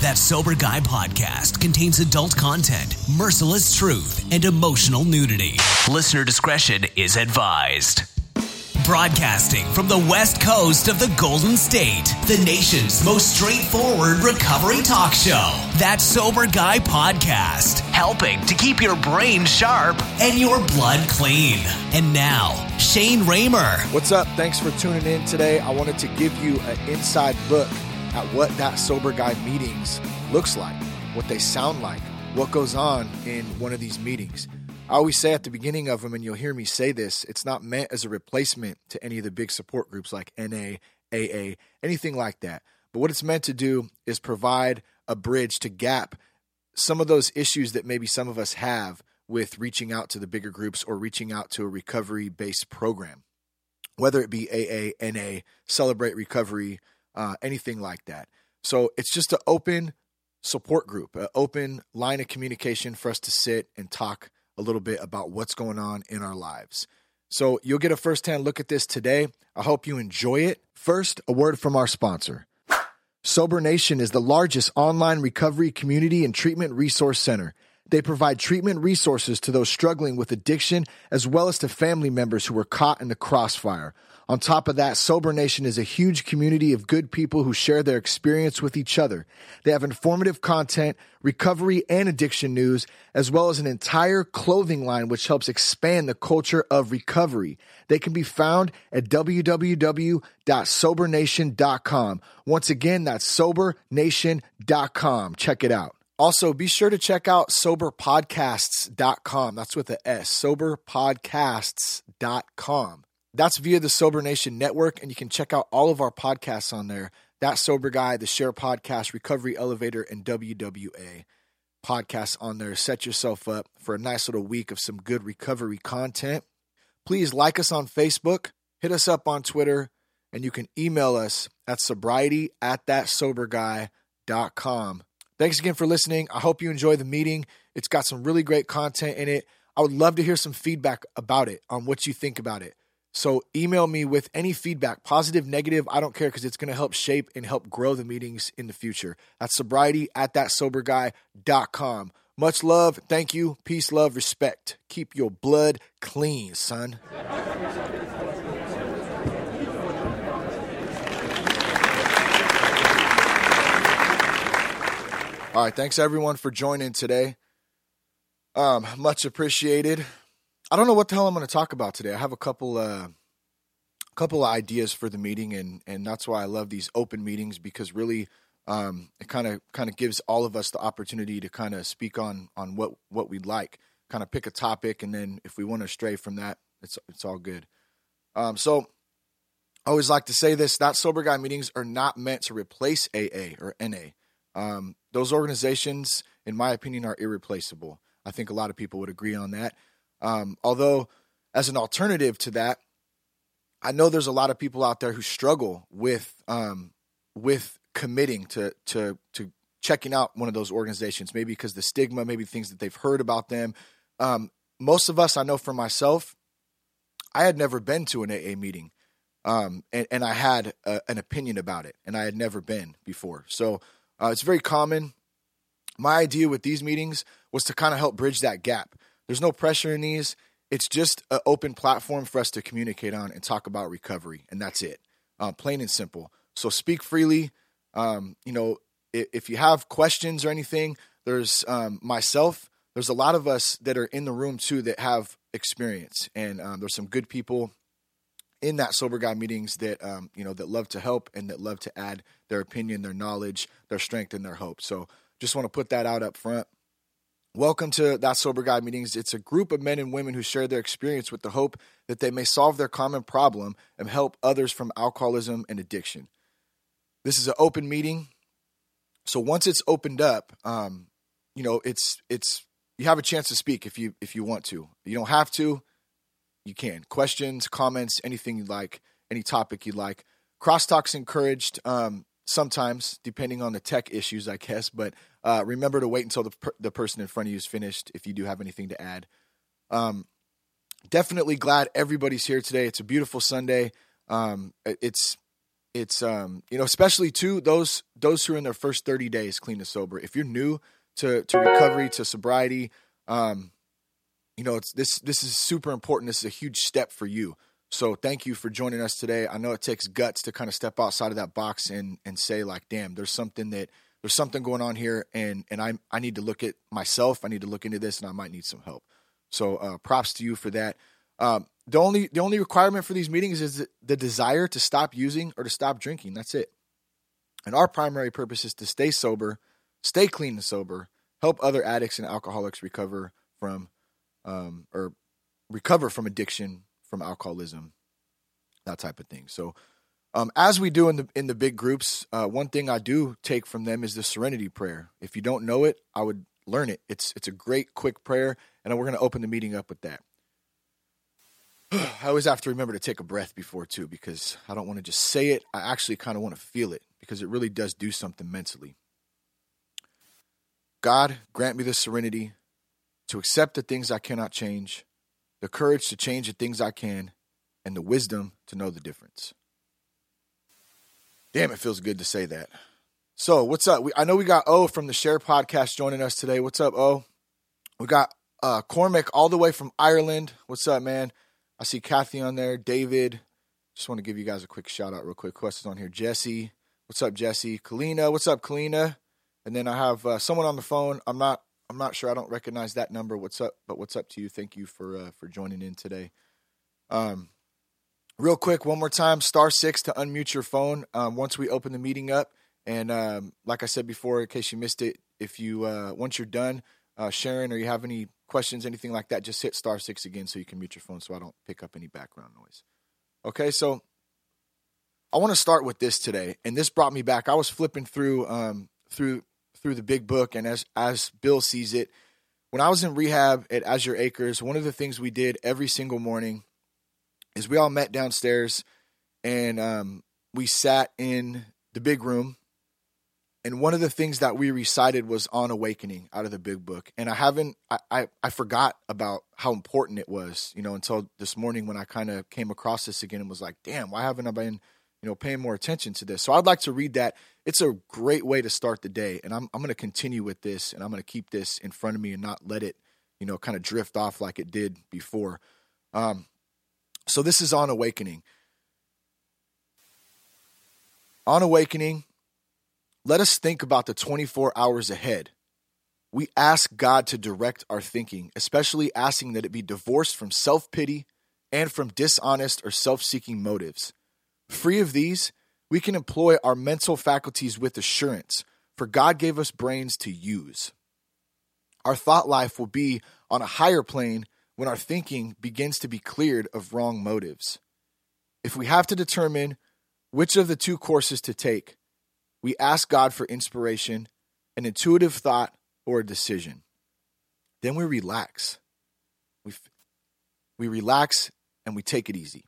That Sober Guy podcast contains adult content, merciless truth, and emotional nudity. Listener discretion is advised. Broadcasting from the west coast of the Golden State, the nation's most straightforward recovery talk show. That Sober Guy podcast, helping to keep your brain sharp and your blood clean. And now, Shane Ramer. What's up? Thanks for tuning in today. I wanted to give you an inside look at what that sober guy meetings looks like, what they sound like, what goes on in one of these meetings. I always say at the beginning of them, and you'll hear me say this, it's not meant as a replacement to any of the big support groups like NA, AA, anything like that. But what it's meant to do is provide a bridge to gap some of those issues that maybe some of us have with reaching out to the bigger groups or reaching out to a recovery based program, whether it be AA, NA, Celebrate Recovery, uh, anything like that. So it's just an open support group, an open line of communication for us to sit and talk a little bit about what's going on in our lives. So you'll get a firsthand look at this today. I hope you enjoy it. First, a word from our sponsor. Sober Nation is the largest online recovery community and treatment resource center. They provide treatment resources to those struggling with addiction as well as to family members who were caught in the crossfire. On top of that, Sober Nation is a huge community of good people who share their experience with each other. They have informative content, recovery and addiction news, as well as an entire clothing line which helps expand the culture of recovery. They can be found at www.sobernation.com. Once again, that's sobernation.com. Check it out. Also, be sure to check out soberpodcasts.com. That's with a S, soberpodcasts.com. That's via the Sober Nation Network, and you can check out all of our podcasts on there. That Sober Guy, the Share Podcast, Recovery Elevator, and WWA podcasts on there. Set yourself up for a nice little week of some good recovery content. Please like us on Facebook, hit us up on Twitter, and you can email us at sobriety at thatsoberguy.com. Thanks again for listening. I hope you enjoy the meeting. It's got some really great content in it. I would love to hear some feedback about it, on what you think about it. So email me with any feedback, positive, negative, I don't care because it's going to help shape and help grow the meetings in the future. That's sobriety at thatsoberguy.com. Much love. Thank you. Peace, love, respect. Keep your blood clean, son. All right, thanks everyone for joining today. Um, much appreciated. I don't know what the hell I'm going to talk about today. I have a couple uh couple of ideas for the meeting and and that's why I love these open meetings because really um it kind of kind of gives all of us the opportunity to kind of speak on on what what we'd like. Kind of pick a topic and then if we want to stray from that, it's it's all good. Um so I always like to say this, that sober guy meetings are not meant to replace AA or NA. Um, those organizations, in my opinion, are irreplaceable. I think a lot of people would agree on that. Um, although, as an alternative to that, I know there's a lot of people out there who struggle with um, with committing to to to checking out one of those organizations. Maybe because the stigma, maybe things that they've heard about them. Um, most of us, I know for myself, I had never been to an AA meeting, um, and, and, I had a, an opinion about it, and I had never been before. So uh, it's very common. My idea with these meetings was to kind of help bridge that gap. There's no pressure in these. It's just an open platform for us to communicate on and talk about recovery, and that's it. Uh, plain and simple. So speak freely. Um, you know, if, if, you have questions or anything, there's um, myself. There's a lot of us that are in the room too that have experience, and um, there's some good people in that sober guy meetings that um, you know that love to help and that love to add their opinion, their knowledge, their strength, and their hope. So just want to put that out up front. Welcome to That Sober Guy Meetings. It's a group of men and women who share their experience with the hope that they may solve their common problem and help others from alcoholism and addiction. This is an open meeting, so once it's opened up, um, you know it's it's you have a chance to speak if you if you want to. You don't have to. You can questions, comments, anything you'd like, any topic you'd like. Crosstalks encouraged. Um, sometimes, depending on the tech issues, I guess. But uh, remember to wait until the per- the person in front of you is finished if you do have anything to add. Um, definitely glad everybody's here today. It's a beautiful Sunday. Um, it's it's um you know especially to those those who are in their first 30 days clean and sober if you're new to to recovery to sobriety um you know it's this this is super important this is a huge step for you so thank you for joining us today i know it takes guts to kind of step outside of that box and and say like damn there's something that there's something going on here and and i i need to look at myself i need to look into this and i might need some help so uh props to you for that um the only the only requirement for these meetings is the desire to stop using or to stop drinking. That's it. And our primary purpose is to stay sober, stay clean and sober, help other addicts and alcoholics recover from um, or recover from addiction, from alcoholism, that type of thing. So, um, as we do in the in the big groups, uh, one thing I do take from them is the Serenity Prayer. If you don't know it, I would learn it. It's it's a great quick prayer, and we're going to open the meeting up with that. I always have to remember to take a breath before too, because I don't want to just say it. I actually kind of want to feel it because it really does do something mentally. God, grant me the serenity to accept the things I cannot change, the courage to change the things I can, and the wisdom to know the difference. Damn, it feels good to say that. So, what's up? We, I know we got O from the Share Podcast joining us today. What's up, O? We got uh, Cormac all the way from Ireland. What's up, man? I see Kathy on there, David. Just want to give you guys a quick shout out, real quick. Questions on here. Jesse, what's up, Jesse? Kalina, what's up, Kalina? And then I have uh, someone on the phone. I'm not, I'm not sure. I don't recognize that number. What's up? But what's up to you? Thank you for uh, for joining in today. Um, real quick, one more time, star six to unmute your phone um, once we open the meeting up. And um, like I said before, in case you missed it, if you uh, once you're done uh, sharing or you have any questions, anything like that, just hit star six again so you can mute your phone so I don't pick up any background noise. Okay, so I want to start with this today, and this brought me back. I was flipping through um, through through the big book, and as as Bill sees it, when I was in rehab at Azure Acres, one of the things we did every single morning is we all met downstairs, and um, we sat in the big room. And one of the things that we recited was on awakening out of the big book. And i haven't i i, I forgot about how important it was you know until this morning when i kind of came across this again and was like damn why haven't i been you know paying more attention to this? So i'd like to read that it's a great way to start the day and i'm, I'm going to continue with this and i'm going to keep this in front of me and not let it you know kind of drift off like it did before um so this is on awakening on awakening let us think about the 24 hours ahead. We ask God to direct our thinking, especially asking that it be divorced from self pity and from dishonest or self seeking motives. Free of these, we can employ our mental faculties with assurance, for God gave us brains to use. Our thought life will be on a higher plane when our thinking begins to be cleared of wrong motives. If we have to determine which of the two courses to take, we ask God for inspiration, an intuitive thought, or a decision. Then we relax. We, we relax and we take it easy.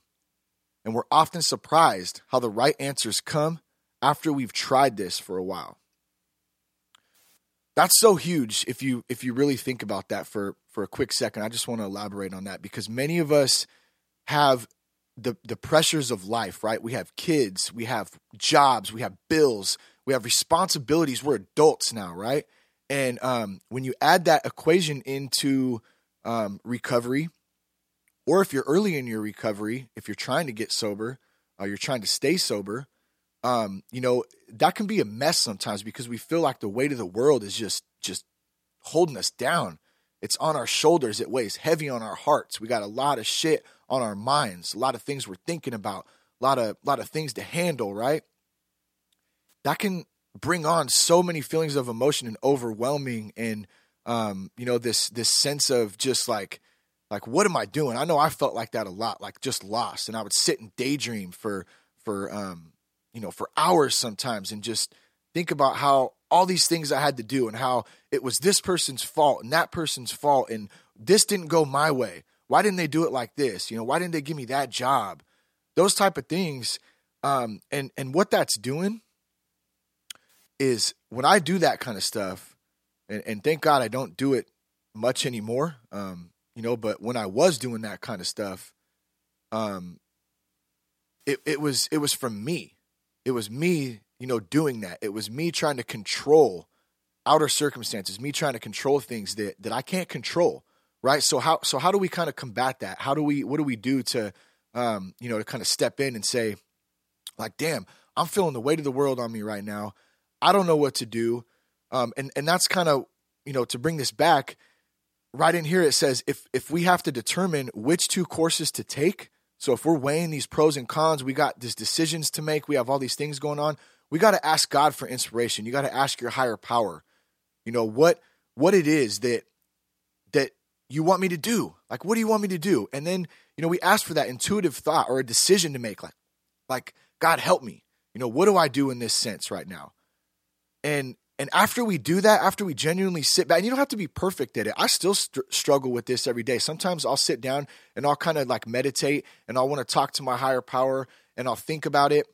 And we're often surprised how the right answers come after we've tried this for a while. That's so huge if you if you really think about that for for a quick second. I just want to elaborate on that because many of us have the the pressures of life, right? We have kids, we have jobs, we have bills, we have responsibilities. We're adults now, right? And um, when you add that equation into um, recovery, or if you're early in your recovery, if you're trying to get sober, or you're trying to stay sober, um, you know that can be a mess sometimes because we feel like the weight of the world is just just holding us down. It's on our shoulders. It weighs heavy on our hearts. We got a lot of shit on our minds, a lot of things we're thinking about, a lot of lot of things to handle, right? That can bring on so many feelings of emotion and overwhelming and um, you know this this sense of just like like what am I doing? I know I felt like that a lot, like just lost, and I would sit and daydream for for um, you know for hours sometimes and just think about how all these things I had to do and how it was this person's fault and that person's fault and this didn't go my way why didn't they do it like this? You know, why didn't they give me that job? Those type of things. Um, and and what that's doing is when I do that kind of stuff, and, and thank God I don't do it much anymore. Um, you know, but when I was doing that kind of stuff, um, it it was it was from me. it was me, you know, doing that. It was me trying to control outer circumstances, me trying to control things that that I can't control, right? So how so how do we kind of combat that? How do we what do we do to um, you know, to kind of step in and say like, "Damn, I'm feeling the weight of the world on me right now. I don't know what to do." Um, and and that's kind of you know to bring this back right in here it says if if we have to determine which two courses to take so if we're weighing these pros and cons we got these decisions to make we have all these things going on we got to ask god for inspiration. You got to ask your higher power. You know what what it is that that you want me to do? Like what do you want me to do? And then you know we ask for that intuitive thought or a decision to make like like god help me. You know what do i do in this sense right now? And and after we do that, after we genuinely sit back, and you don't have to be perfect at it. I still st- struggle with this every day. Sometimes I'll sit down and I'll kind of like meditate and I'll want to talk to my higher power and I'll think about it.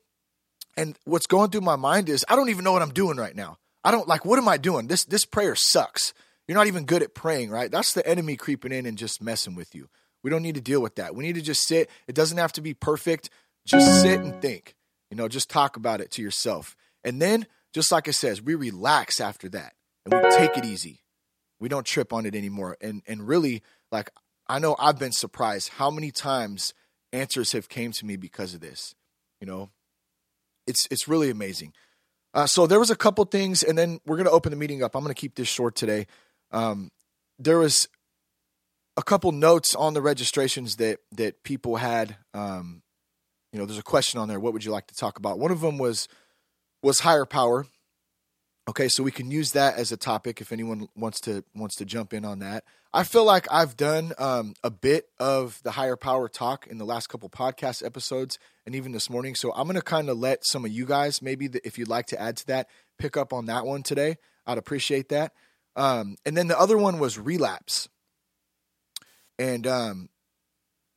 And what's going through my mind is I don't even know what I'm doing right now. I don't like what am I doing? This this prayer sucks. You're not even good at praying, right? That's the enemy creeping in and just messing with you. We don't need to deal with that. We need to just sit. It doesn't have to be perfect. Just sit and think. You know, just talk about it to yourself. And then just like it says, we relax after that and we take it easy. We don't trip on it anymore. And and really, like I know I've been surprised how many times answers have came to me because of this. You know, it's it's really amazing. Uh, so there was a couple things, and then we're gonna open the meeting up. I'm gonna keep this short today. Um, there was a couple notes on the registrations that that people had. Um, you know, there's a question on there. What would you like to talk about? One of them was was higher power. Okay, so we can use that as a topic if anyone wants to wants to jump in on that. I feel like I've done um, a bit of the higher power talk in the last couple podcast episodes and even this morning. So I'm to kind of let some of you guys, maybe the, if you'd like to add to that, pick up on that one today. I'd appreciate that. Um, and then the other one was relapse, and um,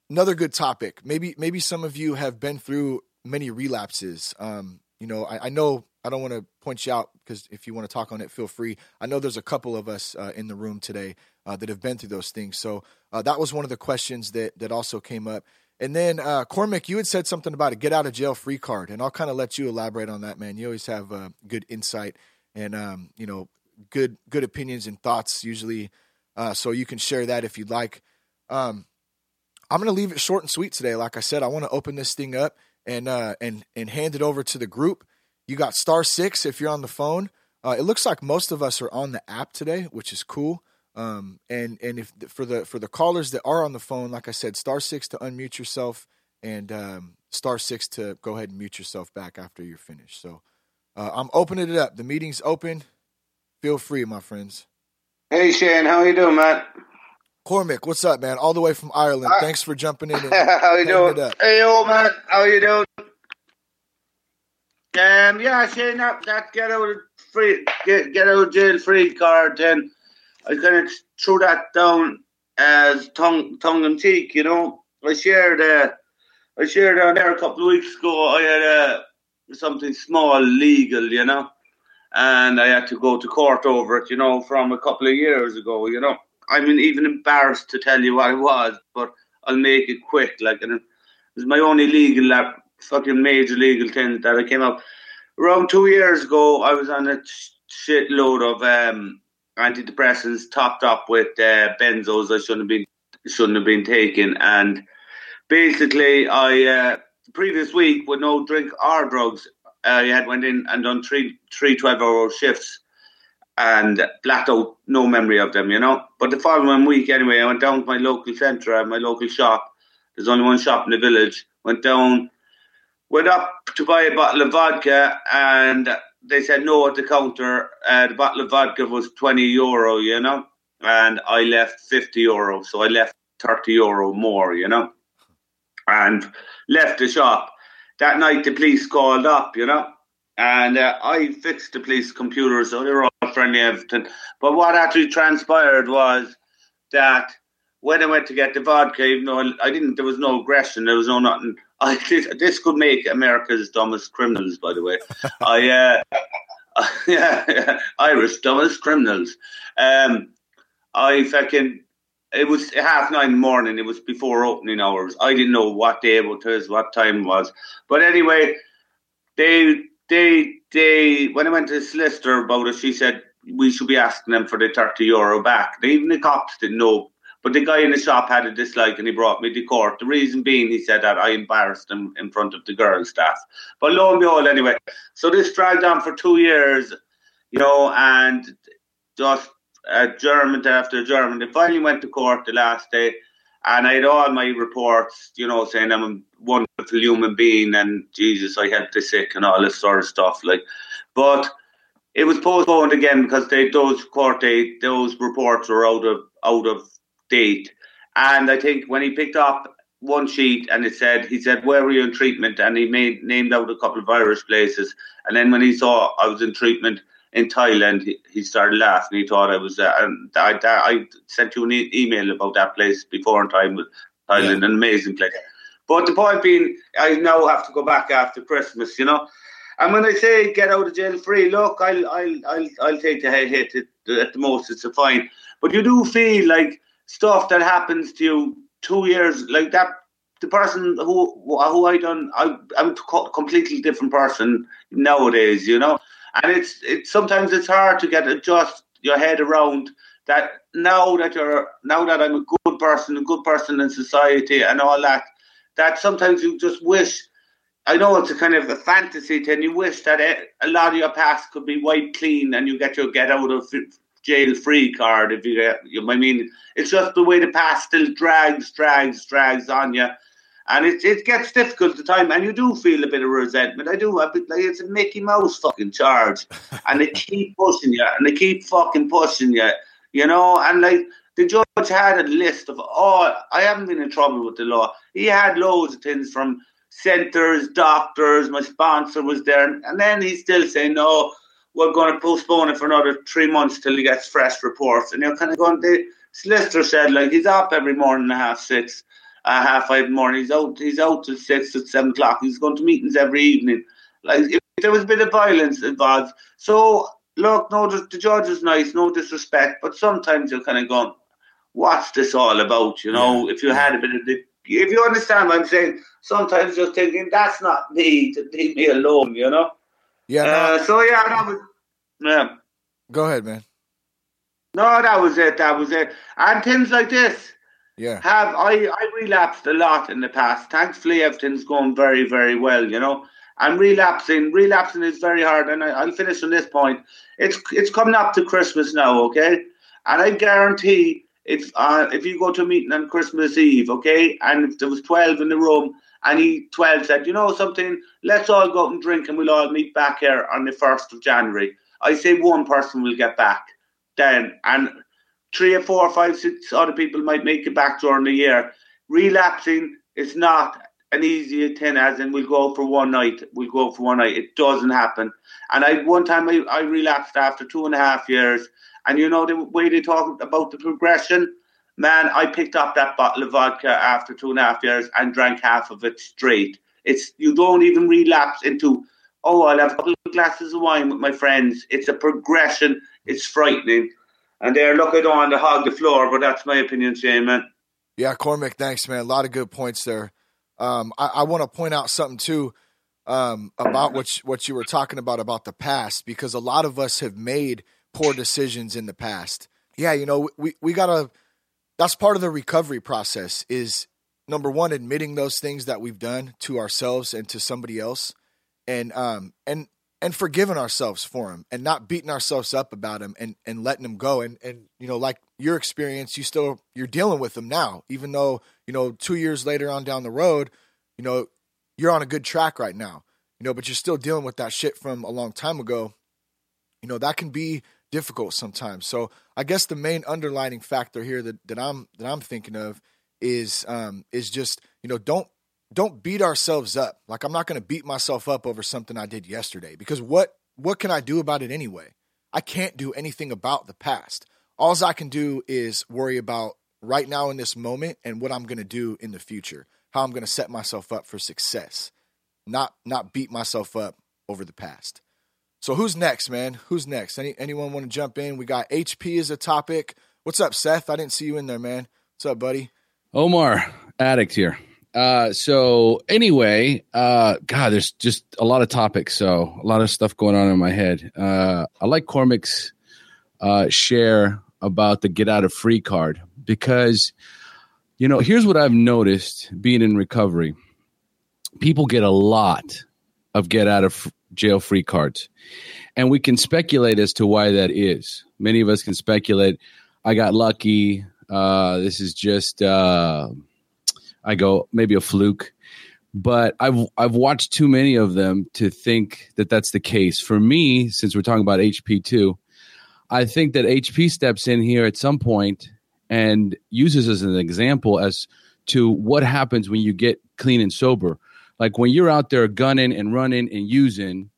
another good topic. Maybe maybe some of you have been through many relapses. Um, you know, I, I know I don't want to point you out because if you want to talk on it, feel free. I know there's a couple of us uh, in the room today uh, that have been through those things. So uh, that was one of the questions that that also came up. And then uh, Cormac, you had said something about a get out of jail free card, and I'll kind of let you elaborate on that, man. You always have uh, good insight and um, you know good good opinions and thoughts usually. Uh, so you can share that if you'd like. Um, I'm going to leave it short and sweet today. Like I said, I want to open this thing up and uh, and and hand it over to the group. You got star six if you're on the phone. Uh, it looks like most of us are on the app today, which is cool. Um, and and if for the for the callers that are on the phone, like I said, star six to unmute yourself, and um, star six to go ahead and mute yourself back after you're finished. So uh, I'm opening it up. The meeting's open. Feel free, my friends. Hey Shane, how you doing, man? Cormac, what's up, man? All the way from Ireland. Uh, Thanks for jumping in. And how you doing? Hey, old man. How you doing? Um, yeah, Shane, that, that get out free, get get out jail free card, then I kind of threw that down as tongue tongue in cheek. You know, I shared uh, I shared on there a couple of weeks ago. I had uh, something small legal, you know, and I had to go to court over it. You know, from a couple of years ago. You know I'm even embarrassed to tell you what it was, but I'll make it quick. Like, and it was my only legal, uh, fucking major legal thing that I came up. Around two years ago, I was on a shitload of um, antidepressants topped up with uh, benzos I shouldn't have been shouldn't have been taking, and basically, I uh, previous week with no drink or drugs, I had went in and done three three 12 hour shifts and blacked out, no memory of them, you know. But the following week, anyway, I went down to my local centre my local shop. There's only one shop in the village. Went down, went up to buy a bottle of vodka, and they said no at the counter. Uh, the bottle of vodka was 20 euro, you know, and I left 50 euro, so I left 30 euro more, you know, and left the shop. That night, the police called up, you know, and uh, I fixed the police computer, so they were all friendly everything. But what actually transpired was that when I went to get the vodka, even though I didn't, there was no aggression, there was no nothing. I this could make America's dumbest criminals, by the way. I uh, yeah, yeah, Irish dumbest criminals. Um, I fucking it was half nine in the morning. It was before opening hours. I didn't know what day it was, what time it was. But anyway, they they they when I went to the solicitor about it, she said we should be asking them for the thirty euro back. Even the cops didn't know but the guy in the shop had a dislike and he brought me to court. The reason being, he said that I embarrassed him in front of the girl staff. But lo and behold, anyway, so this dragged on for two years, you know, and just uh, German after German. They finally went to court the last day, and I had all my reports, you know, saying I'm a wonderful human being and Jesus, I helped the sick and all this sort of stuff. Like, but it was postponed again because they those court date, those reports were out of out of date. And I think when he picked up one sheet and it said, he said, where were you in treatment? And he made named out a couple of Irish places. And then when he saw I was in treatment in Thailand, he, he started laughing. He thought I was, uh, and I, I sent you an e- email about that place before in time with Thailand, yeah. an amazing place. But the point being, I now have to go back after Christmas, you know. And when I say get out of jail free, look, I'll I'll I'll, I'll take the hit at the most. It's a fine, but you do feel like stuff that happens to you two years like that. The person who who I done, I, I'm a completely different person nowadays, you know. And it's it's sometimes it's hard to get adjust your head around that now that you're now that I'm a good person, a good person in society, and all that. That sometimes you just wish. I know it's a kind of a fantasy thing. You wish that a lot of your past could be wiped clean, and you get your get out of jail free card if you get you I mean it's just the way the past still drags, drags, drags on you. And it, it gets difficult at the time, and you do feel a bit of resentment. I do. Bit like it's a Mickey Mouse fucking charge, and they keep pushing you, and they keep fucking pushing you, you know. And like the judge had a list of all. I haven't been in trouble with the law. He had loads of things from centres, doctors. My sponsor was there, and then he's still saying no we're going to postpone it for another three months till he gets fresh reports. And you're kind of going, the solicitor said, like, he's up every morning at half six, uh, half five in the morning. He's out, he's out till six, at seven o'clock. He's going to meetings every evening. Like, if there was a bit of violence involved. So, look, no, the, the judge is nice, no disrespect, but sometimes you're kind of going, what's this all about? You know, yeah. if you had a bit of the if you understand what I'm saying, sometimes you're thinking that's not me to leave me alone, you know. Yeah. No, uh, so yeah, that was. Yeah. Go ahead, man. No, that was it. That was it. And things like this. Yeah. Have I? I relapsed a lot in the past. Thankfully, everything's going very, very well. You know. I'm relapsing, relapsing is very hard. And I, will finish on this point. It's it's coming up to Christmas now, okay? And I guarantee if uh, if you go to a meeting on Christmas Eve, okay, and if there was twelve in the room and he 12 said, you know something, let's all go out and drink and we'll all meet back here on the 1st of January. I say one person will get back then. And three or four, five, six other people might make it back during the year. Relapsing is not an easy thing, as in we'll go for one night. We'll go for one night. It doesn't happen. And I one time I, I relapsed after two and a half years. And you know the way they talk about the progression? Man, I picked up that bottle of vodka after two and a half years and drank half of it straight. It's you don't even relapse into oh I'll have a couple of glasses of wine with my friends. It's a progression. It's frightening. And there, look, I don't want to hog the floor, but that's my opinion, Shane, man. Yeah, Cormac, thanks, man. A lot of good points there. Um, I, I want to point out something too um, about what you, what you were talking about about the past, because a lot of us have made poor decisions in the past. Yeah, you know, we we gotta that's part of the recovery process is number one admitting those things that we've done to ourselves and to somebody else and um and and forgiving ourselves for them and not beating ourselves up about them and and letting them go and and you know like your experience you still you're dealing with them now even though you know 2 years later on down the road you know you're on a good track right now you know but you're still dealing with that shit from a long time ago you know that can be difficult sometimes. So I guess the main underlining factor here that, that I'm that I'm thinking of is um, is just you know don't don't beat ourselves up. Like I'm not going to beat myself up over something I did yesterday because what what can I do about it anyway? I can't do anything about the past. All I can do is worry about right now in this moment and what I'm going to do in the future. How I'm going to set myself up for success. Not not beat myself up over the past. So who's next, man? Who's next? Any anyone want to jump in? We got HP as a topic. What's up, Seth? I didn't see you in there, man. What's up, buddy? Omar, addict here. Uh, so anyway, uh, God, there's just a lot of topics. So a lot of stuff going on in my head. Uh, I like Cormac's uh, share about the get out of free card because, you know, here's what I've noticed being in recovery. People get a lot of get out of jail free cards. And we can speculate as to why that is. Many of us can speculate. I got lucky. Uh, this is just, uh, I go, maybe a fluke. But I've I've watched too many of them to think that that's the case. For me, since we're talking about HP two, I think that HP steps in here at some point and uses as an example as to what happens when you get clean and sober. Like when you're out there gunning and running and using,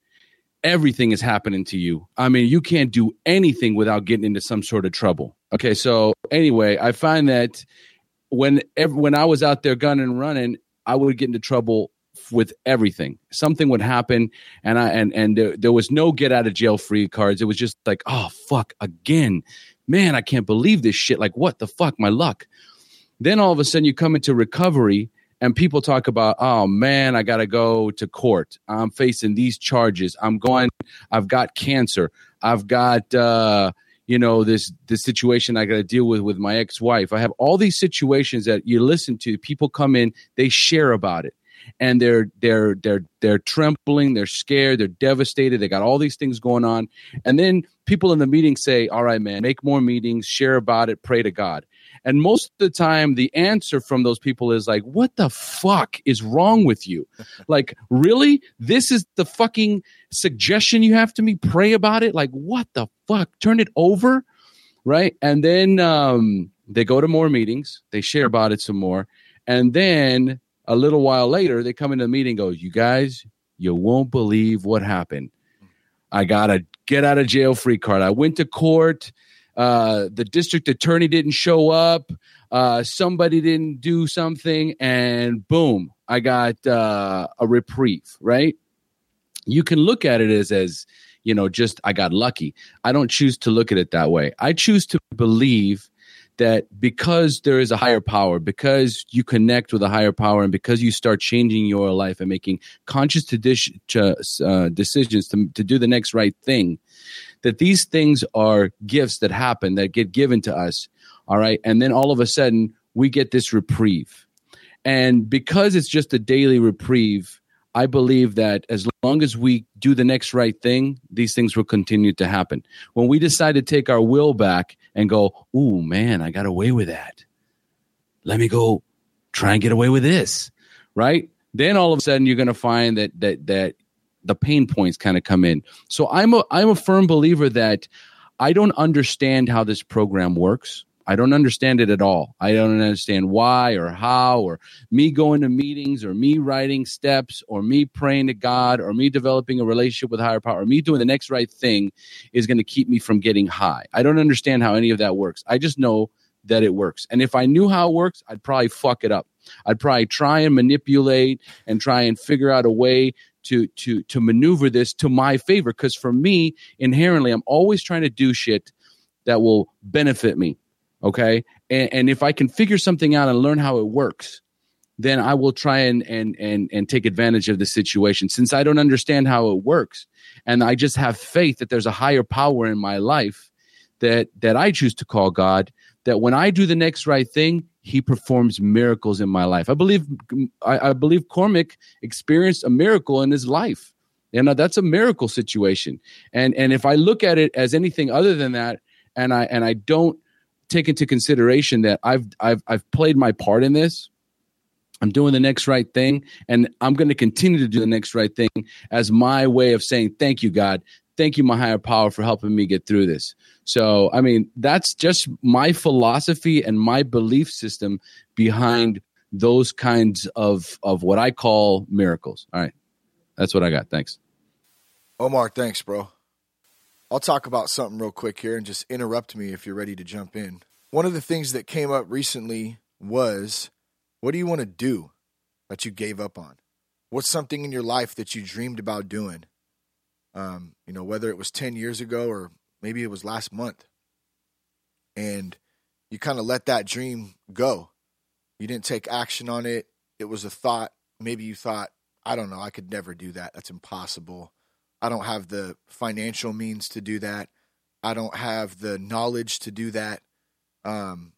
everything is happening to you. I mean, you can't do anything without getting into some sort of trouble. Okay, so anyway, I find that when when I was out there gunning and running, I would get into trouble with everything. Something would happen, and I and and there, there was no get out of jail free cards. It was just like, oh fuck, again, man, I can't believe this shit. Like, what the fuck, my luck. Then all of a sudden, you come into recovery, and people talk about, oh man, I got to go to court. I'm facing these charges. I'm going. I've got cancer. I've got. uh you know this the situation i got to deal with with my ex-wife. I have all these situations that you listen to people come in they share about it. And they're they're they're they're trembling they're scared they're devastated they got all these things going on. And then people in the meeting say all right man make more meetings share about it pray to god and most of the time, the answer from those people is like, what the fuck is wrong with you? like, really? This is the fucking suggestion you have to me? Pray about it? Like, what the fuck? Turn it over? Right. And then um, they go to more meetings, they share about it some more. And then a little while later, they come into the meeting goes, You guys, you won't believe what happened. I got a get out of jail free card. I went to court uh, the district attorney didn't show up, uh, somebody didn't do something, and boom, I got uh, a reprieve. Right? You can look at it as as you know, just I got lucky. I don't choose to look at it that way. I choose to believe that because there is a higher power, because you connect with a higher power, and because you start changing your life and making conscious uh, decisions to, to do the next right thing, that these things are gifts that happen that get given to us. All right. And then all of a sudden we get this reprieve. And because it's just a daily reprieve, I believe that as long as we do the next right thing, these things will continue to happen. When we decide to take our will back and go, "Ooh, man, I got away with that. Let me go try and get away with this." Right? Then all of a sudden you're going to find that that that the pain points kind of come in. So I'm a I'm a firm believer that I don't understand how this program works. I don't understand it at all. I don't understand why or how or me going to meetings or me writing steps or me praying to God or me developing a relationship with higher power or me doing the next right thing is going to keep me from getting high. I don't understand how any of that works. I just know that it works. And if I knew how it works, I'd probably fuck it up. I'd probably try and manipulate and try and figure out a way to to to maneuver this to my favor. Because for me inherently i'm always trying to do shit that will benefit me okay? And, and if i can figure something out and learn how it works then i will try and and and and take advantage of the situation. Since i don't understand how it works and i just have faith that there's a higher power in my life that that i choose to call god that when i do the next right thing he performs miracles in my life. I believe I, I believe Cormac experienced a miracle in his life. You know, that's a miracle situation. And and if I look at it as anything other than that, and I and I don't take into consideration that I've I've I've played my part in this, I'm doing the next right thing, and I'm going to continue to do the next right thing as my way of saying thank you, God thank you, my higher power, for helping me get through this. So, I mean, that's just my philosophy and my belief system behind those kinds of of what I call miracles. All right, that's what I got. Thanks, Omar. Thanks, bro. I'll talk about something real quick here and just interrupt me if you're ready to jump in. One of the things that came up recently was, what do you want to do that you gave up on? What's something in your life that you dreamed about doing um, you know, whether it was 10 years ago or maybe it was last month. And you kind of let that dream go. You didn't take action on it. it was a thought. Maybe you thought, I don't know, I could never do that. That's impossible. I don't have the financial means to do that. I don't have the knowledge to do that. Um,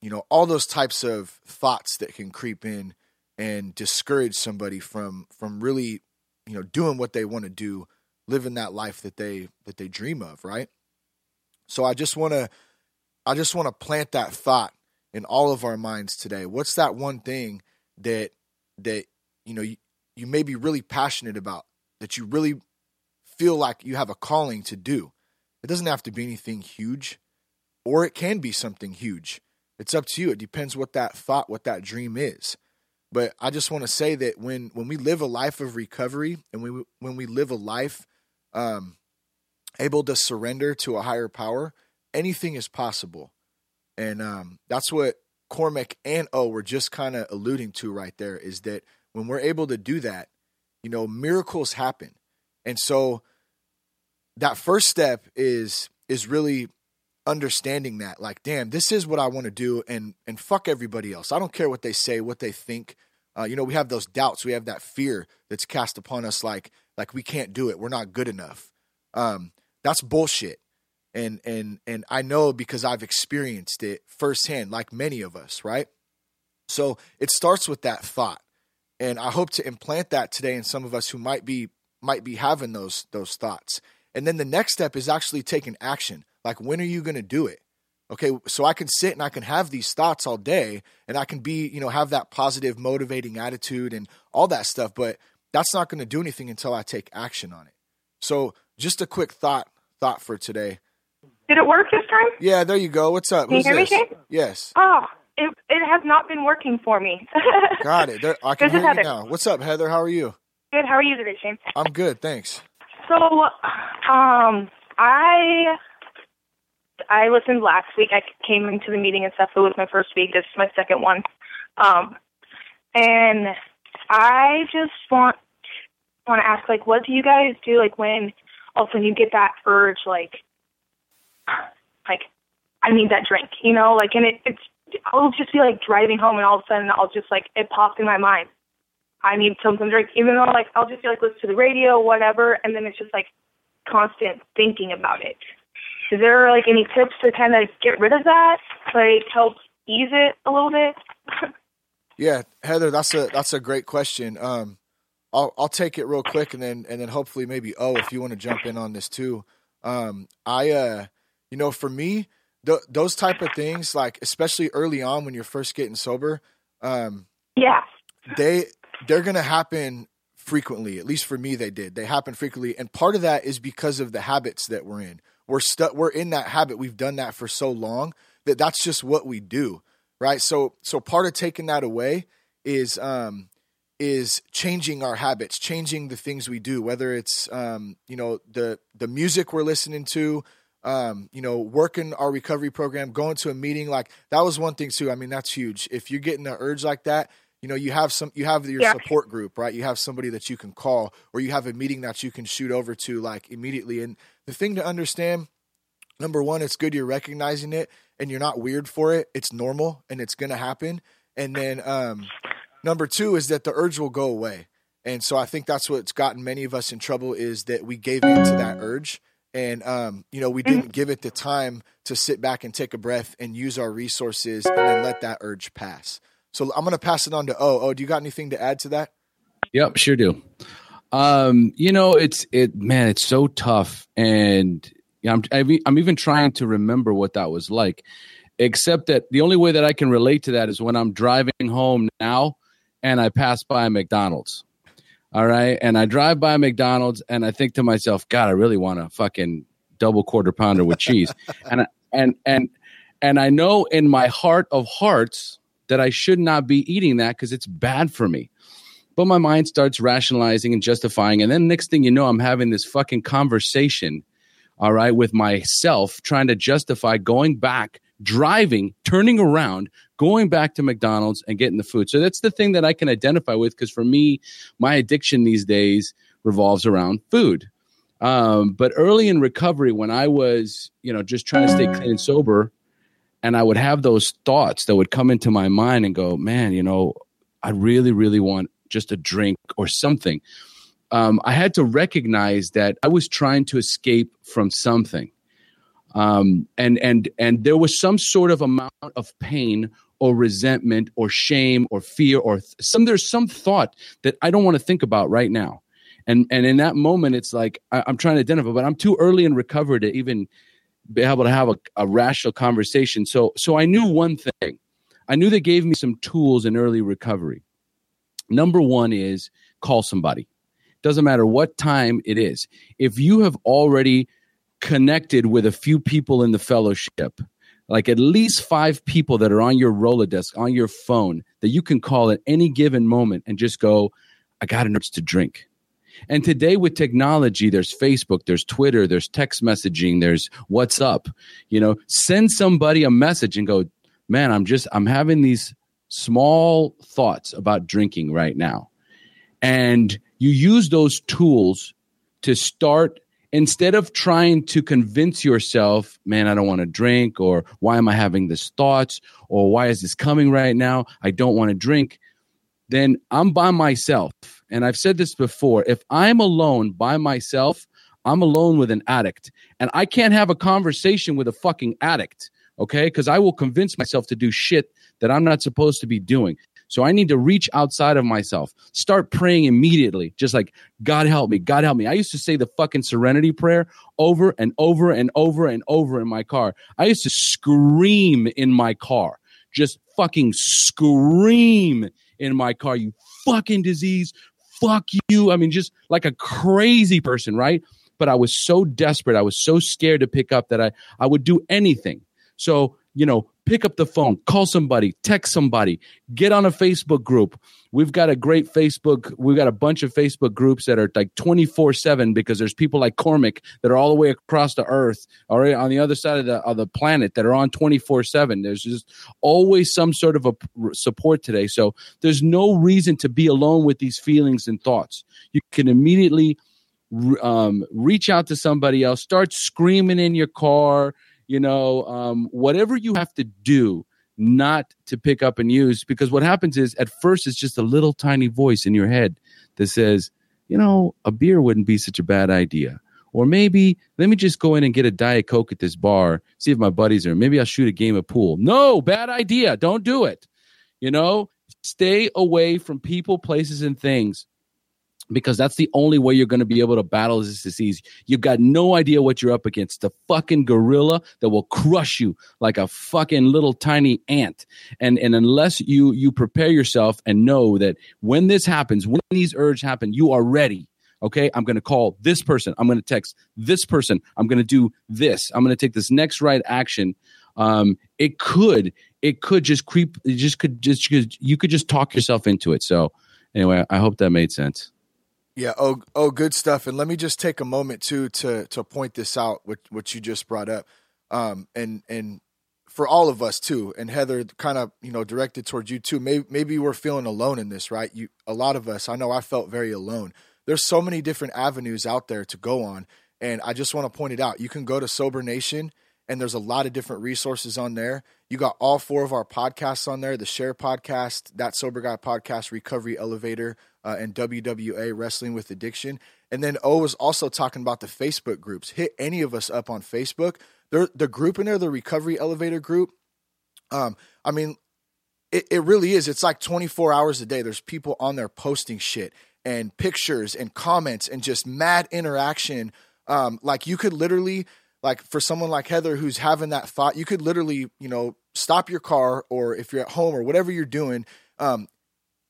you know, all those types of thoughts that can creep in and discourage somebody from from really, you know, doing what they want to do, living that life that they that they dream of, right? So I just want to I just want to plant that thought in all of our minds today. What's that one thing that that you know you, you may be really passionate about that you really feel like you have a calling to do? It doesn't have to be anything huge, or it can be something huge. It's up to you. It depends what that thought, what that dream is. But I just want to say that when when we live a life of recovery and we when we live a life um, able to surrender to a higher power, anything is possible. And um, that's what Cormac and O were just kind of alluding to right there is that when we're able to do that, you know, miracles happen. And so that first step is is really understanding that like damn this is what i want to do and and fuck everybody else i don't care what they say what they think uh, you know we have those doubts we have that fear that's cast upon us like like we can't do it we're not good enough um that's bullshit and and and I know because I've experienced it firsthand like many of us, right? So it starts with that thought. And I hope to implant that today in some of us who might be might be having those those thoughts. And then the next step is actually taking action. Like when are you going to do it? Okay, so I can sit and I can have these thoughts all day and I can be, you know, have that positive motivating attitude and all that stuff, but that's not going to do anything until I take action on it. So, just a quick thought thought for today. Did it work this time? Yeah, there you go. What's up? Can Who's you hear this? me, Shane? Yes. Oh, it it has not been working for me. Got it. There, I can This is hear you now. What's up, Heather? How are you? Good. How are you today, Shane? I'm good, thanks. So, um, I I listened last week. I came into the meeting and stuff. It was my first week. This is my second one. Um, and I just want want to ask, like, what do you guys do, like, when all of a sudden you get that urge, like, like, I need that drink, you know, like, and it, it's, I'll just be like driving home, and all of a sudden I'll just like it pops in my mind. I need something to drink, even though like I'll just be like listen to the radio, whatever, and then it's just like constant thinking about it. Is there like any tips to kind of get rid of that, like help ease it a little bit? Yeah, Heather, that's a that's a great question. Um, I'll I'll take it real quick, and then and then hopefully maybe oh, if you want to jump in on this too. Um, I uh, you know, for me, th- those type of things, like especially early on when you're first getting sober, um, yeah. they they're gonna happen frequently. At least for me, they did. They happen frequently, and part of that is because of the habits that we're in. We're stuck. We're in that habit. We've done that for so long that that's just what we do, right? So so part of taking that away is um is changing our habits, changing the things we do, whether it's um you know the the music we're listening to. Um, you know, working our recovery program, going to a meeting, like that was one thing too. I mean, that's huge. If you're getting the urge like that, you know you have some you have your Yeah. support group right you have somebody that you can call or you have a meeting that you can shoot over to like immediately and the thing to understand number one it's good you're recognizing it and you're not weird for it it's normal and it's going to happen. And then um number two is that the urge will go away. And so i think that's what's gotten many of us in trouble is that we gave in to that urge. And um, you know we didn't give it the time to sit back and take a breath and use our resources and then let that urge pass. So i'm going to pass it on to oh oh do you got anything to add to that? Yep, sure do. Um, you know, it's it man, it's so tough, and yeah, I'm I'm even trying to remember what that was like. Except that the only way that I can relate to that is when I'm driving home now, and I pass by a McDonald's. All right, and I drive by McDonald's, and I think to myself, God, I really want a fucking double quarter pounder with cheese, and and and and I know in my heart of hearts that I should not be eating that because it's bad for me. But my mind starts rationalizing and justifying. And then next thing you know, I'm having this fucking conversation, all right, with myself, trying to justify going back, driving, turning around, going back to McDonald's and getting the food. So that's the thing that I can identify with because for me, my addiction these days revolves around food. Um, but early in recovery, when I was, you know, just trying to stay clean and sober, and I would have those thoughts that would come into my mind and go, man, you know, I really, really want just a drink or something. Um, I had to recognize that I was trying to escape from something. Um, and and and there was some sort of amount of pain or resentment or shame or fear or th- some there's some thought that I don't want to think about right now. And and in that moment, it's like I, am trying to identify, but I'm too early in recovery to even be able to have a, a rational conversation. So so I knew one thing. I knew they gave me some tools in early recovery. Number one is call somebody. Doesn't matter what time it is. If you have already connected with a few people in the fellowship, like at least five people that are on your Rolodex, on your phone, that you can call at any given moment and just go, I got an urge to drink. And today with technology, there's Facebook, there's Twitter, there's text messaging, there's WhatsApp. You know, send somebody a message and go, man, I'm just, I'm having these small thoughts about drinking right now. And you use those tools to start instead of trying to convince yourself, man, I don't want to drink, or why am I having this thoughts, or why is this coming right now? I don't want to drink. Then I'm by myself and I've said this before if I'm alone by myself, I'm alone with an addict. And I can't have a conversation with a fucking addict, okay? Because I will convince myself to do shit that I'm not supposed to be doing. So I need to reach outside of myself. Start praying immediately, just like, God help me, God help me. I used to say the fucking serenity prayer over and over and over and over in my car. I used to scream in my car, just fucking scream in my car, you fucking disease, fuck you. I mean, just like a crazy person, right? But I was so desperate. I was so scared to pick up that I, I would do anything. So, you know, pick up the phone, call somebody, text somebody, get on a Facebook group. We've got a great Facebook, we've got a bunch of Facebook groups that are like 24 7 because there's people like Cormac that are all the way across the earth or on the other side of the, of the planet that are on 24 7. There's just always some sort of a support today. So there's no reason to be alone with these feelings and thoughts. You can immediately um, reach out to somebody else, start screaming in your car you know, um, whatever you have to do not to pick up and use, because what happens is at first it's just a little tiny voice in your head that says, you know, a beer wouldn't be such a bad idea. Or maybe let me just go in and get a Diet Coke at this bar, see if my buddies are. Maybe I'll shoot a game of pool. No, bad idea. Don't do it. You know, stay away from people, places, and things because that's the only way you're going to be able to battle this disease. You've got no idea what you're up against. The fucking gorilla that will crush you like a fucking little tiny ant. And and unless you you prepare yourself and know that when this happens, when these urges happen, you are ready. Okay, I'm going to call this person. I'm going to text this person. I'm going to do this. I'm going to take this next right action. Um, it could it could just creep. It just could just you could just talk yourself into it. So anyway, I hope that made sense. Yeah. Oh, oh, good stuff. And let me just take a moment too to to point this out, what what you just brought up, um, and and for all of us too. And Heather, kind of you know directed towards you too. Maybe maybe we're feeling alone in this, right? You, a lot of us. I know I felt very alone. There's so many different avenues out there to go on, and I just want to point it out. You can go to Sober Nation and there's a lot of different resources on there. You got all four of our podcasts on there: the Share Podcast, That Sober Guy Podcast, Recovery Elevator, uh, and WWA Wrestling with Addiction. And then O was also talking about the Facebook groups. Hit any of us up on Facebook. They're, the group in there, the Recovery Elevator group. Um, I mean, it, it really is. It's like 24 hours a day. There's people on there posting shit and pictures and comments and just mad interaction. Um, like you could literally like for someone like Heather who's having that thought, you could literally, you know, stop your car or if you're at home or whatever you're doing, um,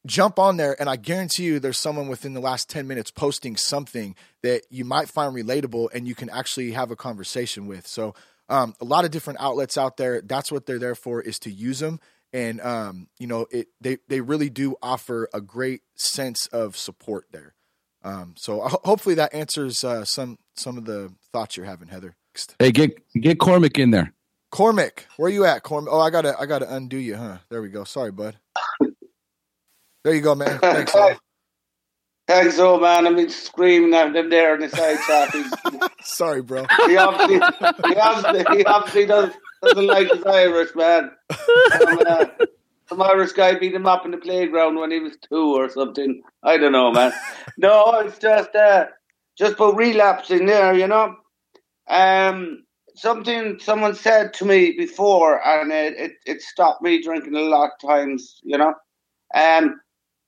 jump on there and I guarantee you there's someone within the last 10 minutes posting something that you might find relatable and you can actually have a conversation with. So, um, a lot of different outlets out there. That's what they're there for is to use them. And, um, you know, it, they, they really do offer a great sense of support there. Um, so hopefully that answers, uh, some, some of the thoughts you're having, Heather. Hey, get get Cormac in there. Cormac, where you at, Cormac? Oh, I gotta I gotta undo you, huh? There we go. Sorry, bud. There you go, man. Thanks. Thanks, old man. I've been screaming at them there in the side chat. Sorry, bro. He obviously, he obviously, he obviously does, doesn't like his Irish, man. Um, uh, some Irish guy beat him up in the playground when he was two or something. I don't know, man. no, it's just uh, just about relapsing there, you know. Um, something someone said to me before, and it, it, it stopped me drinking a lot of times, you know. Um,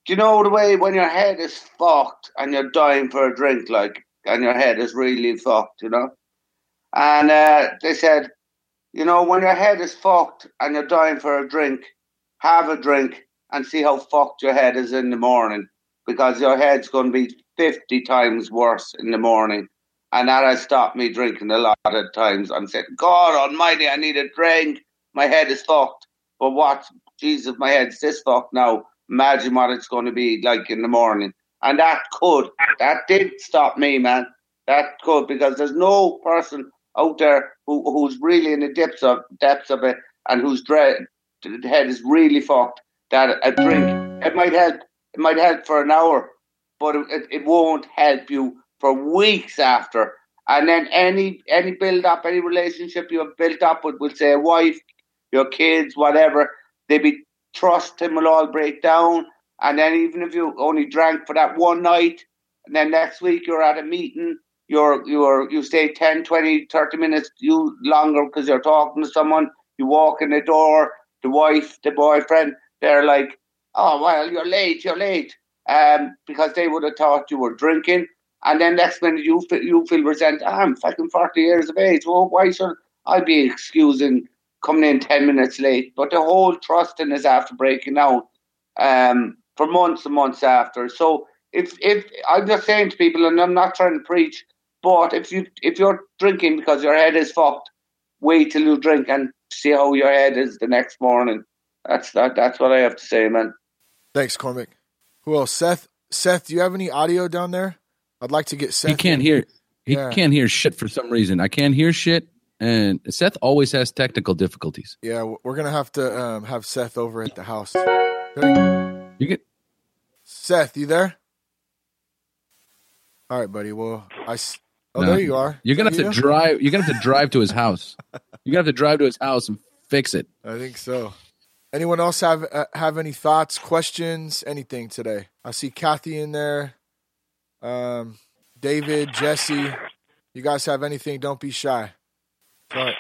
do you know the way when your head is fucked and you're dying for a drink, like, and your head is really fucked, you know? And uh, they said, you know, when your head is fucked and you're dying for a drink, have a drink and see how fucked your head is in the morning because your head's going to be 50 times worse in the morning. And that has stopped me drinking a lot of times. I'm saying, God almighty, I need a drink. My head is fucked. But what? Jesus, my head's this fucked now. Imagine what it's going to be like in the morning. And that could, that did stop me, man. That could, because there's no person out there who, who's really in the depths of depths of it and whose dread, head is really fucked. That a drink it might help. It might help for an hour, but it, it won't help you for weeks after. And then any any build up, any relationship you have built up with, with say a wife, your kids, whatever, they be trust him will all break down. And then even if you only drank for that one night, and then next week you're at a meeting, you're you're you stay 10, 20, 30 minutes you longer because you're talking to someone, you walk in the door, the wife, the boyfriend, they're like, Oh well, you're late, you're late. Um, because they would have thought you were drinking. And then next minute you feel, you feel resent. I'm fucking 40 years of age. Well, why should I be excusing coming in 10 minutes late? But the whole trusting is after breaking out um, for months and months after. So if if I'm just saying to people, and I'm not trying to preach, but if you if you're drinking because your head is fucked, wait till you drink and see how your head is the next morning. That's that. That's what I have to say, man. Thanks, Cormac. Who else? Seth. Seth, do you have any audio down there? I'd like to get Seth. He can't in. hear. He Yeah. can't hear shit for some reason. I can't hear shit, and Seth always has technical difficulties. Yeah, we're gonna have to um, have Seth over at the house. You. Get Seth, you there? All right, buddy. Well, I. s- Oh, No. there you are. you're gonna have You? to drive. You're gonna have to drive to his house. You're gonna have to drive to his house and fix it. I think so. Anyone else have uh, have any thoughts, questions, anything today? I see Kathy in there. Um, David, Jesse. You guys have anything? Don't be shy. Right.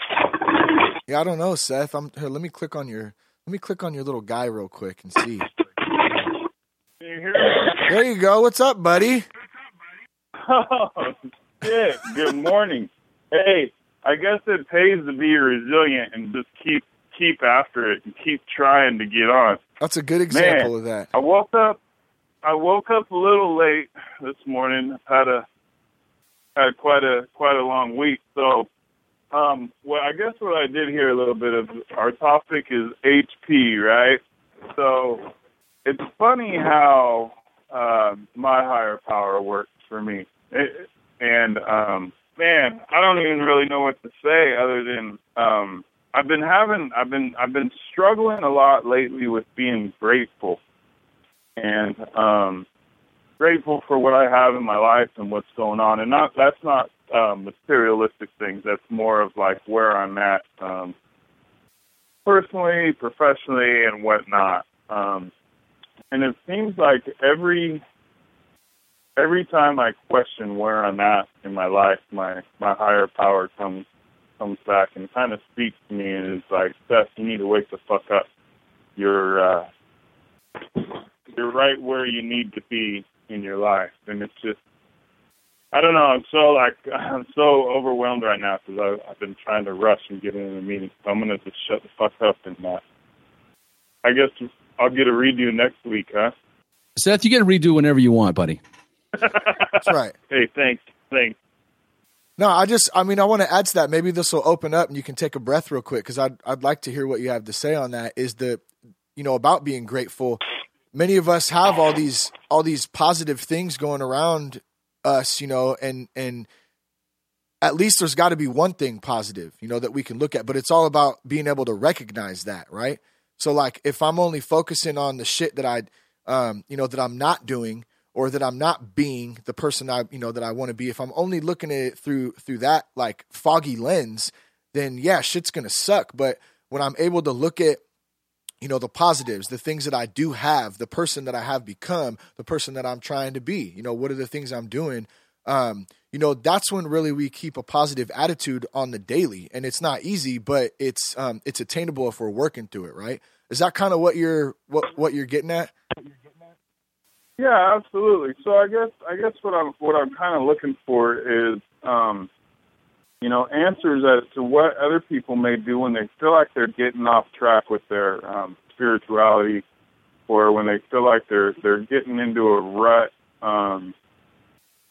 Yeah, I don't know, Seth. I'm here. Let me click on your. Let me click on your little guy real quick and see. Can you hear me? There you go. What's up, buddy? Oh, shit. Good morning. Hey, I guess it pays to be resilient and just keep keep after it and keep trying to get on. That's a good example of that. I woke up I woke up a little late this morning. Had a had quite a quite a long week. So um well I guess what I did hear a little bit of our topic is HP, right? So it's funny how uh, my higher power works for me. It, and um man, I don't even really know what to say other than um I've been having I've been I've been struggling a lot lately with being grateful and um grateful for what I have in my life and what's going on. And not that's not um materialistic things. That's more of like where I'm at um personally professionally and whatnot. Um and it seems like every every time I question where I'm at in my life my my higher power comes comes back and kind of speaks to me and is like, Seth, you need to wake the fuck up. You're uh, you're right where you need to be in your life, and it's just I don't know. I'm so like I'm so overwhelmed right now because I've been trying to rush and get into the meeting. So I'm gonna just shut the fuck up and uh, I guess I'll get a redo next week, huh? Seth, you get a redo whenever you want, buddy. That's right. Hey, thanks, thanks. No, I just, I mean, I want to add to that. Maybe this will open up and you can take a breath real quick because I'd, I'd like to hear what you have to say on that. Is the, you know, about being grateful. Many of us have all these, all these positive things going around us, you know, and, and at least there's got to be one thing positive, you know, that we can look at, but it's all about being able to recognize that, right? So, like, if I'm only focusing on the shit that I, um, you know, that I'm not doing, or that I'm not being the person I you know that I want to be if I'm only looking at it through through that like foggy lens then yeah shit's going to suck but when I'm able to look at you know the positives the things that i do have the person that i have become the person that i'm trying to be you know what are the things i'm doing? Um, you know that's when really we keep a positive attitude on the daily. And it's not easy but it's um, it's attainable if we're working through it right? Is that kind of what you're what what you're getting at? Yeah absolutely. So i guess i guess what i'm what i'm kind of looking for is um you know, answers as to what other people may do when they feel like they're getting off track with their um, spirituality, or when they feel like they're they're getting into a rut. Um,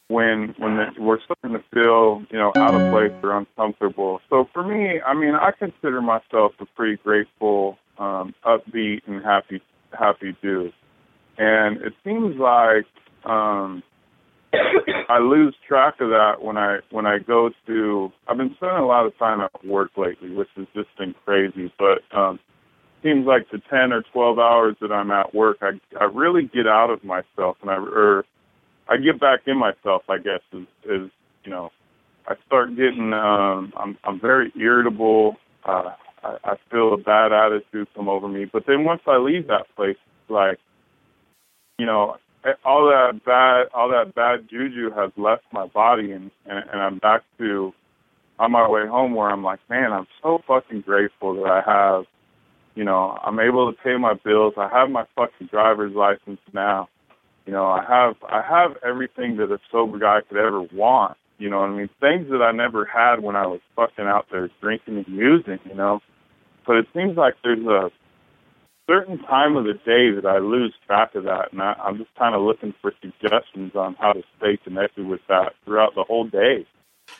when when the, we're starting to feel you know out of place or uncomfortable. So for me, I mean, I consider myself a pretty grateful, um, upbeat, and happy happy dude. And it seems like um, I lose track of that when I when I go to. I've been spending a lot of time at work lately, which has just been crazy. But um, seems like the ten or twelve hours that I'm at work, I I really get out of myself, and I or I get back in myself. I guess is is you know I start getting um, I'm I'm very irritable. Uh, I, I feel a bad attitude come over me. But then once I leave that place, like you know all that bad all that bad juju has left my body and, and and I'm back to on my way home where I'm like, man, I'm so fucking grateful that I have you know, I'm able to pay my bills. I have my fucking driver's license now. You know, I have I have everything that a sober guy could ever want. You know what I mean? Things that I never had when I was fucking out there drinking and using, you know. But it seems like there's a certain time of the day that I lose track of that, and I, I'm just kind of looking for suggestions on how to stay connected with that throughout the whole day.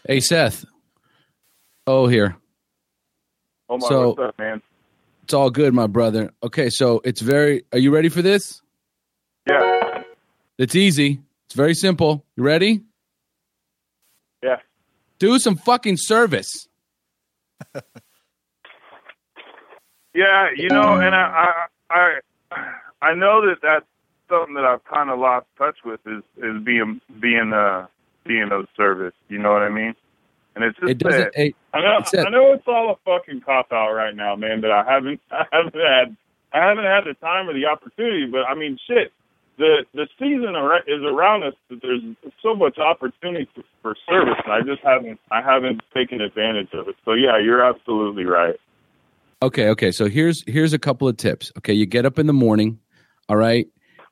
Hey, Seth. Oh, here. Oh my, So- what's up, man? It's all good, my brother. Okay, so it's very. Are you ready for this? Yeah, It's easy. It's very simple. You ready? yeah. Do some fucking service. Yeah, you know, and I, I, I, I know that that's something that I've kind of lost touch with is is being being uh being of service. You know what I mean? And it's just It doesn't. that Hey, I know it's I know it's all a fucking cop out right now, man. That I haven't I haven't had I haven't had the time or the opportunity. But I mean, shit. The the season is around us. That there's so much opportunity for, for service, and I just haven't I haven't taken advantage of it. So yeah, you're absolutely right. Okay, okay. So here's here's a couple of tips. Okay, you get up in the morning, all right,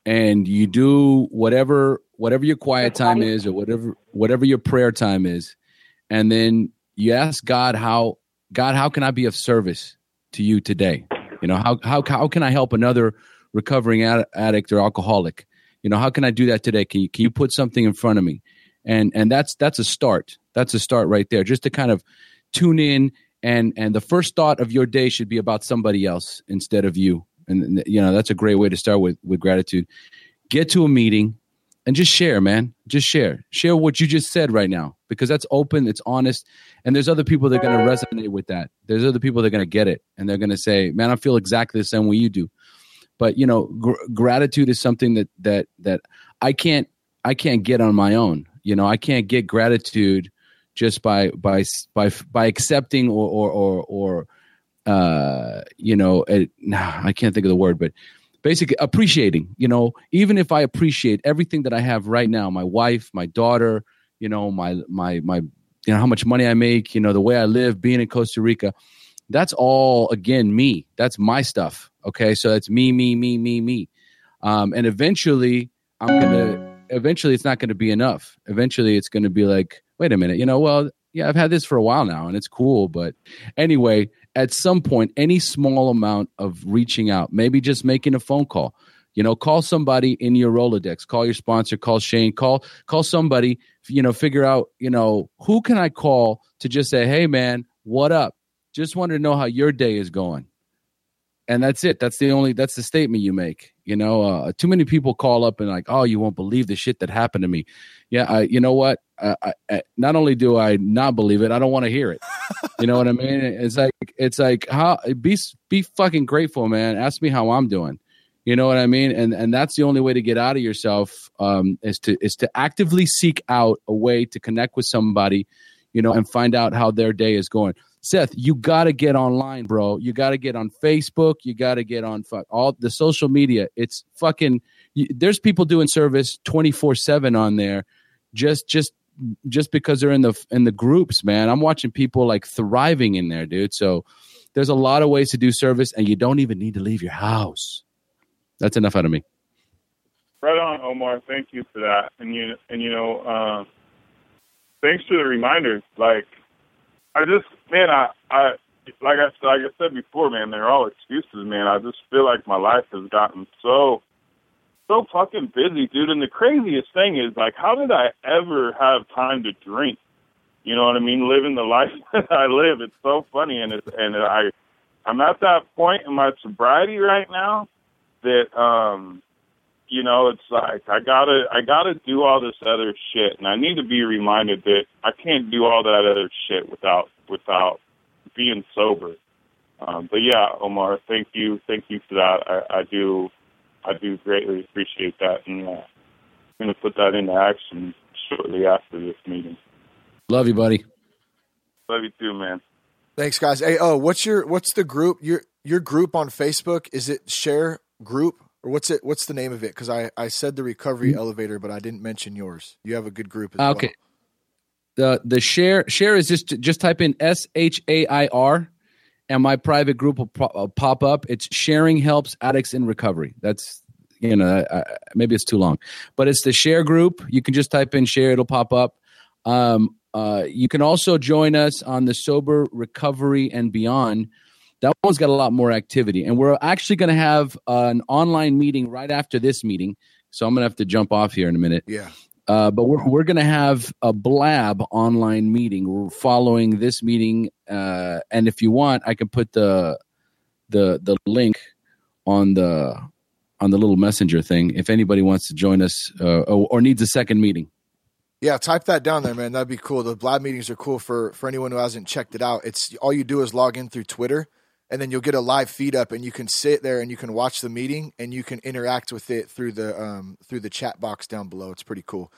and you do whatever whatever your quiet time is or whatever whatever your prayer time is, and then you ask God how God how can I be of service to you today? You know how how how can I help another recovering ad- addict or alcoholic? You know how can I do that today? Can you can you put something in front of me? And and that's that's a start. That's a start right there. Just to kind of tune in and and the first thought of your day should be about somebody else instead of you. And you know that's a great way to start with with gratitude. Get to a meeting and just share man. Just share. Share what you just said right now because that's open it's honest and there's other people that are going to resonate with that. There's other people that are going to get it and they're going to say man i feel exactly the same way you do. But you know gr- gratitude is something that that that i can't i can't get on my own. You know i can't get gratitude just by by by by accepting or or or, or uh you know it, nah, i can't think of the word but basically appreciating you know even if i appreciate everything that i have right now my wife my daughter you know my my my you know how much money i make you know the way i live being in costa rica that's all again me. That's my stuff okay? So that's me me me me me. Um and eventually i'm gonna eventually it's not gonna be enough. Eventually it's gonna be like wait a minute you know well yeah i've had this for a while now and it's cool but anyway at some point any small amount of reaching out maybe just making a phone call you know call somebody in your rolodex call your sponsor call shane call call somebody you know figure out you know who can i call to just say hey man what up? Just wanted to know how your day is going. And that's it. That's the only that's the statement you make you know uh, too many people call up and like oh you won't believe the shit that happened to me. Yeah I, you know what? I, I, I, not only do i not believe it i don't want to hear it. You know what i mean? It's like it's like how be be fucking grateful man. Ask me how i'm doing. You know what i mean? And and that's the only way to get out of yourself um is to is to actively seek out a way to connect with somebody you know and find out how their day is going Seth, you got to get online, bro. You got to get on Facebook. You got to get on fuck all the social media. It's fucking. There's people doing service twenty four seven on there, just just just because they're in the in the groups, man. I'm watching people like thriving in there, dude. So there's a lot of ways to do service, and you don't even need to leave your house. That's enough out of me. Right on, Omar. Thank you for that. And you and you know, uh, thanks for the reminder. Like, I just, man, I, I, like I like I said before, man, they're all excuses, man. I just feel like my life has gotten so, so fucking busy, dude. And the craziest thing is, like, how did I ever have time to drink? You know what I mean? Living the life that I live. It's so funny, and it's and I, I'm at that point in my sobriety right now that um you know, it's like I gotta I gotta do all this other shit, and I need to be reminded that I can't do all that other shit without without being sober. Um, but yeah, Omar, thank you, thank you for that. I, I do I do greatly appreciate that, and uh, I'm gonna put that into action shortly after this meeting. Love you, buddy. Love you too, man. Thanks, guys. Hey, oh, what's your what's the group? Your your group on Facebook is it Share Group? Or what's it? What's the name of it? Because I I said the recovery mm-hmm. elevator, but I didn't mention yours. You have a good group. okay. Well. The the share share is just just type in S H A I R, and my private group will uh, pop up. It's sharing helps addicts in recovery. That's you know I, maybe it's too long, but it's the share group. You can just type in share; it'll pop up. Um, uh, you can also join us on the sober recovery and beyond that one's got a lot more activity. And we're actually going to have uh, an online meeting right after this meeting. So I'm going to have to jump off here in a minute. Yeah. Uh, but we're, we're going to have a blab online meeting we're following this meeting. Uh, and if you want, I can put the, the, the link on the, on the little messenger thing. If anybody wants to join us uh, or, or needs a second meeting. Yeah, type that down there, man. That'd be cool. The blab meetings are cool for for anyone who hasn't checked it out. It's all you do is log in through Twitter and then you'll get a live feed up and you can sit there and you can watch the meeting and you can interact with it through the um, through the chat box down below. It's pretty cool.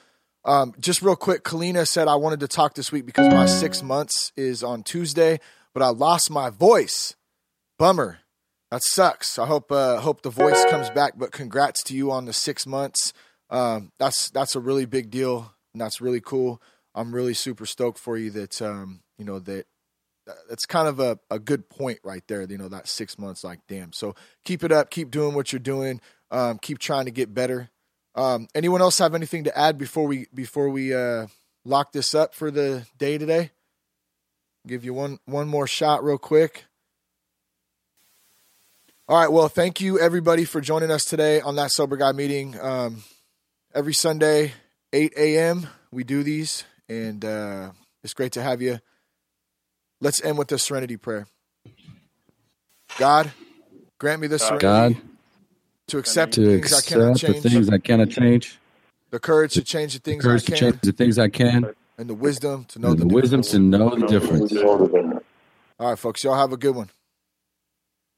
Um, just real quick kalina said i wanted to talk this week because my six months is on tuesday but i lost my voice. Bummer. That sucks. I hope uh, hope the voice comes back but congrats to you on the six months. Um, that's that's a really big deal and that's really cool. I'm really super stoked for you that um, you know that that's kind of a, a good point right there. You know, that six months, like, damn. So keep it up. Keep doing what you're doing. Um, keep trying to get better. Um, anyone else have anything to add before we before we uh, lock this up for the day today? Give you one one more shot real quick. All right. Well, thank you everybody for joining us today on that sober guy meeting. Um, every Sunday, 8 a.m. We do these, and uh, it's great to have you. Let's end with the serenity prayer. God, grant me the serenity God, to accept to the things accept I cannot change, the things I cannot change, the courage to change the things the courage I can, to change the things I can, and the wisdom to know and the, the wisdom to know the difference. All right, folks, y'all have a good one.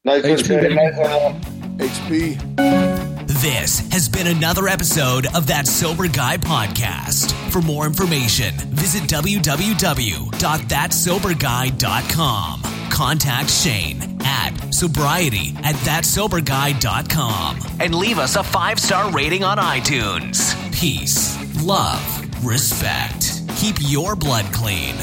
Nice HP. HP. Uh, This has been another episode of That Sober Guy podcast. For more information, visit www.thatsoberguy.com. Contact Shane at sobriety at thatsoberguy.com and leave us a five star rating on iTunes. Peace, love, respect. Keep your blood clean.